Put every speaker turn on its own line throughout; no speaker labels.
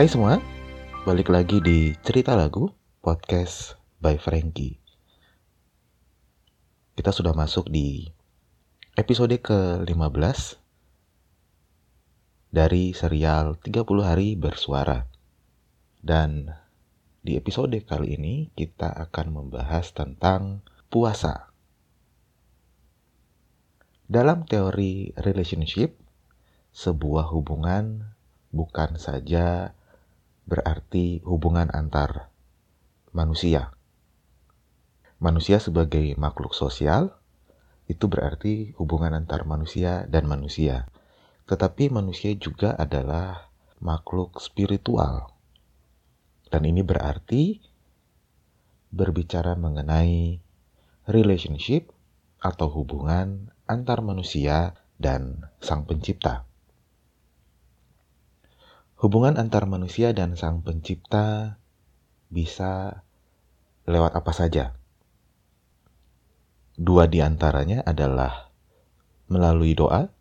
Hai semua, balik lagi di Cerita Lagu Podcast by Frankie. Kita sudah masuk di episode ke-15 dari serial 30 hari bersuara. Dan di episode kali ini kita akan membahas tentang puasa. Dalam teori relationship, sebuah hubungan bukan saja berarti hubungan antar manusia. Manusia sebagai makhluk sosial itu berarti hubungan antar manusia dan manusia. Tetapi manusia juga adalah makhluk spiritual. Dan ini berarti berbicara mengenai relationship atau hubungan antar manusia dan sang pencipta. Hubungan antar manusia dan Sang Pencipta bisa lewat apa saja. Dua di antaranya adalah melalui doa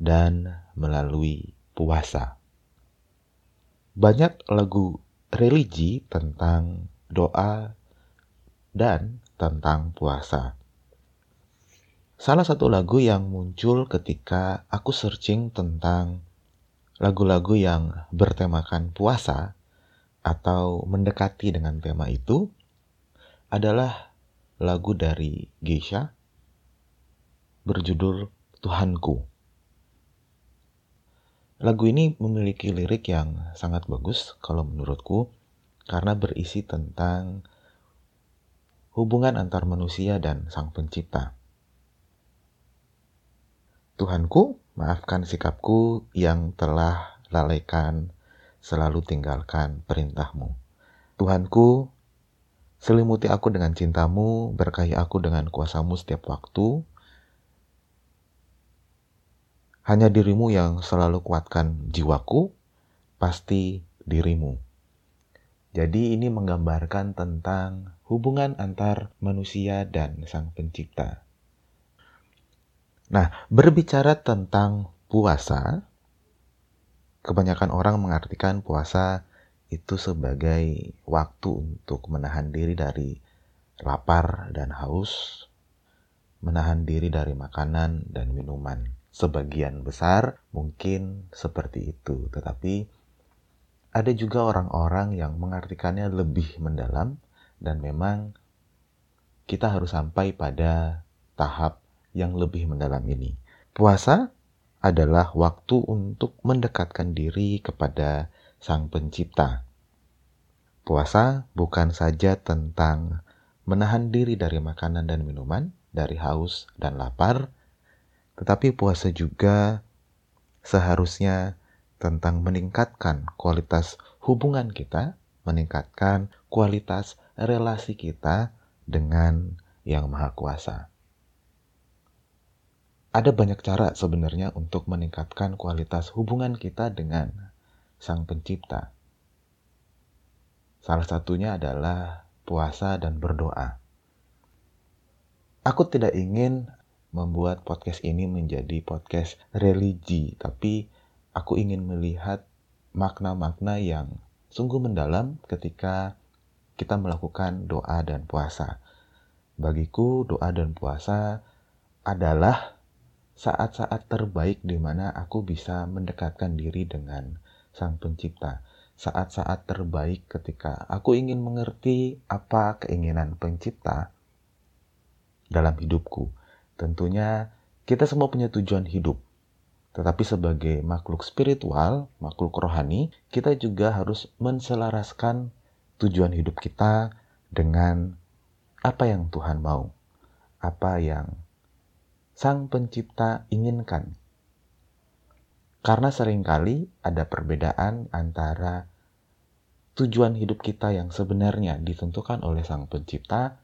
dan melalui puasa. Banyak lagu religi tentang doa dan tentang puasa. Salah satu lagu yang muncul ketika aku searching tentang lagu-lagu yang bertemakan puasa atau mendekati dengan tema itu adalah lagu dari Geisha berjudul Tuhanku. Lagu ini memiliki lirik yang sangat bagus kalau menurutku karena berisi tentang hubungan antar manusia dan sang pencipta. Tuhanku, Maafkan sikapku yang telah lalaikan, selalu tinggalkan perintahmu. Tuhanku, selimuti aku dengan cintamu, berkahi aku dengan kuasamu setiap waktu. Hanya dirimu yang selalu kuatkan jiwaku, pasti dirimu. Jadi ini menggambarkan tentang hubungan antar manusia dan sang pencipta. Nah, berbicara tentang puasa, kebanyakan orang mengartikan puasa itu sebagai waktu untuk menahan diri dari lapar dan haus, menahan diri dari makanan dan minuman. Sebagian besar mungkin seperti itu, tetapi ada juga orang-orang yang mengartikannya lebih mendalam, dan memang kita harus sampai pada tahap yang lebih mendalam ini. Puasa adalah waktu untuk mendekatkan diri kepada Sang Pencipta. Puasa bukan saja tentang menahan diri dari makanan dan minuman, dari haus dan lapar, tetapi puasa juga seharusnya tentang meningkatkan kualitas hubungan kita, meningkatkan kualitas relasi kita dengan Yang Maha Kuasa. Ada banyak cara sebenarnya untuk meningkatkan kualitas hubungan kita dengan Sang Pencipta. Salah satunya adalah puasa dan berdoa. Aku tidak ingin membuat podcast ini menjadi podcast religi, tapi aku ingin melihat makna-makna yang sungguh mendalam ketika kita melakukan doa dan puasa. Bagiku, doa dan puasa adalah saat-saat terbaik di mana aku bisa mendekatkan diri dengan Sang Pencipta. Saat-saat terbaik ketika aku ingin mengerti apa keinginan Pencipta dalam hidupku. Tentunya kita semua punya tujuan hidup. Tetapi sebagai makhluk spiritual, makhluk rohani, kita juga harus menselaraskan tujuan hidup kita dengan apa yang Tuhan mau, apa yang Sang Pencipta inginkan. Karena sering kali ada perbedaan antara tujuan hidup kita yang sebenarnya ditentukan oleh Sang Pencipta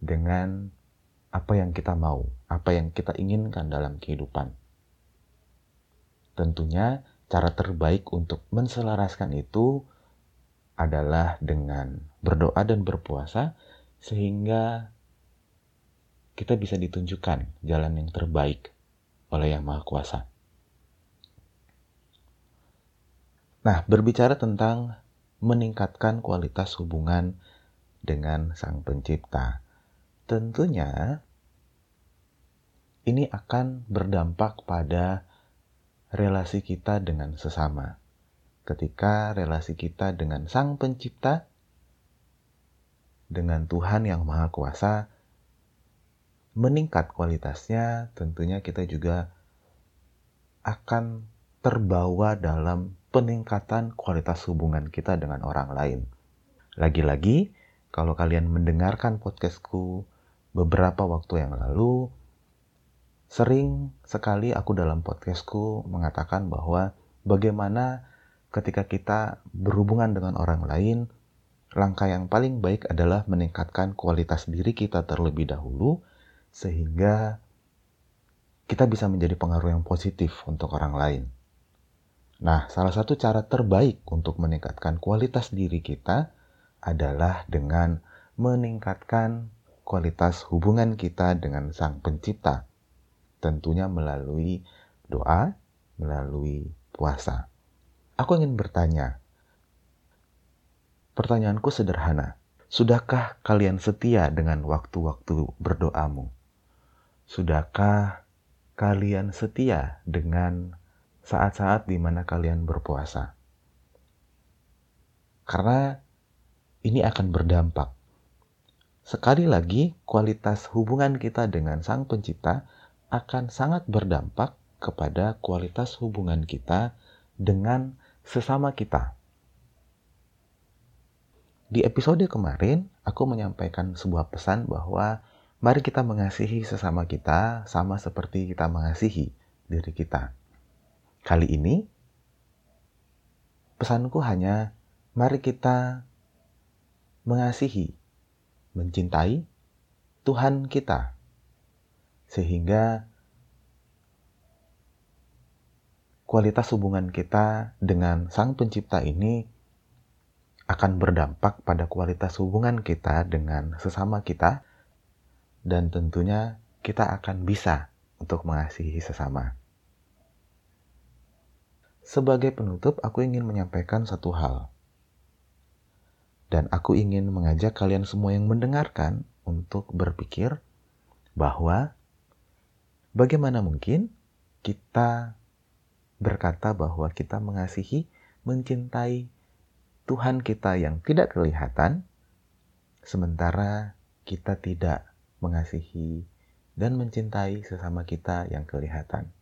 dengan apa yang kita mau, apa yang kita inginkan dalam kehidupan. Tentunya cara terbaik untuk menselaraskan itu adalah dengan berdoa dan berpuasa sehingga kita bisa ditunjukkan jalan yang terbaik oleh Yang Maha Kuasa. Nah, berbicara tentang meningkatkan kualitas hubungan dengan Sang Pencipta, tentunya ini akan berdampak pada relasi kita dengan sesama. Ketika relasi kita dengan Sang Pencipta, dengan Tuhan yang Maha Kuasa, meningkat kualitasnya, tentunya kita juga akan terbawa dalam peningkatan kualitas hubungan kita dengan orang lain. Lagi-lagi, kalau kalian mendengarkan podcastku beberapa waktu yang lalu, sering sekali aku dalam podcastku mengatakan bahwa bagaimana ketika kita berhubungan dengan orang lain, langkah yang paling baik adalah meningkatkan kualitas diri kita terlebih dahulu, sehingga kita bisa menjadi pengaruh yang positif untuk orang lain. Nah, salah satu cara terbaik untuk meningkatkan kualitas diri kita adalah dengan meningkatkan kualitas hubungan kita dengan Sang Pencipta, tentunya melalui doa, melalui puasa. Aku ingin bertanya, pertanyaanku sederhana. Sudahkah kalian setia dengan waktu-waktu berdoamu? Sudahkah kalian setia dengan saat-saat di mana kalian berpuasa? Karena ini akan berdampak. Sekali lagi, kualitas hubungan kita dengan Sang Pencipta akan sangat berdampak kepada kualitas hubungan kita dengan sesama kita. Di episode kemarin, aku menyampaikan sebuah pesan bahwa Mari kita mengasihi sesama kita sama seperti kita mengasihi diri kita. Kali ini, pesanku hanya mari kita mengasihi, mencintai Tuhan kita, sehingga kualitas hubungan kita dengan Sang Pencipta ini akan berdampak pada kualitas hubungan kita dengan sesama kita dan tentunya kita akan bisa untuk mengasihi sesama. Sebagai penutup, aku ingin menyampaikan satu hal. Dan aku ingin mengajak kalian semua yang mendengarkan untuk berpikir bahwa bagaimana mungkin kita berkata bahwa kita mengasihi, mencintai Tuhan kita yang tidak kelihatan, sementara kita tidak mengasihi, dan mencintai sesama kita yang kelihatan.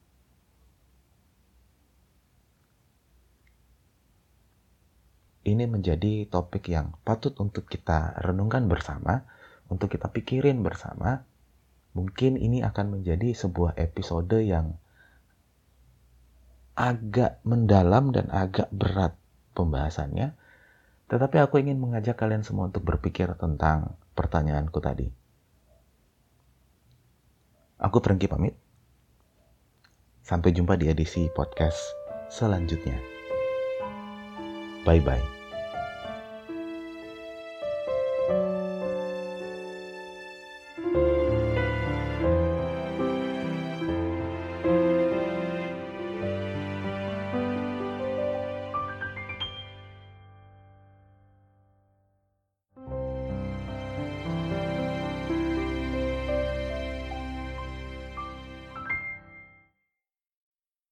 Ini menjadi topik yang patut untuk kita renungkan bersama, untuk kita pikirin bersama. Mungkin ini akan menjadi sebuah episode yang agak mendalam dan agak berat pembahasannya. Tetapi aku ingin mengajak kalian semua untuk berpikir tentang pertanyaanku tadi. Aku Trengki pamit. Sampai jumpa di edisi podcast selanjutnya. Bye-bye.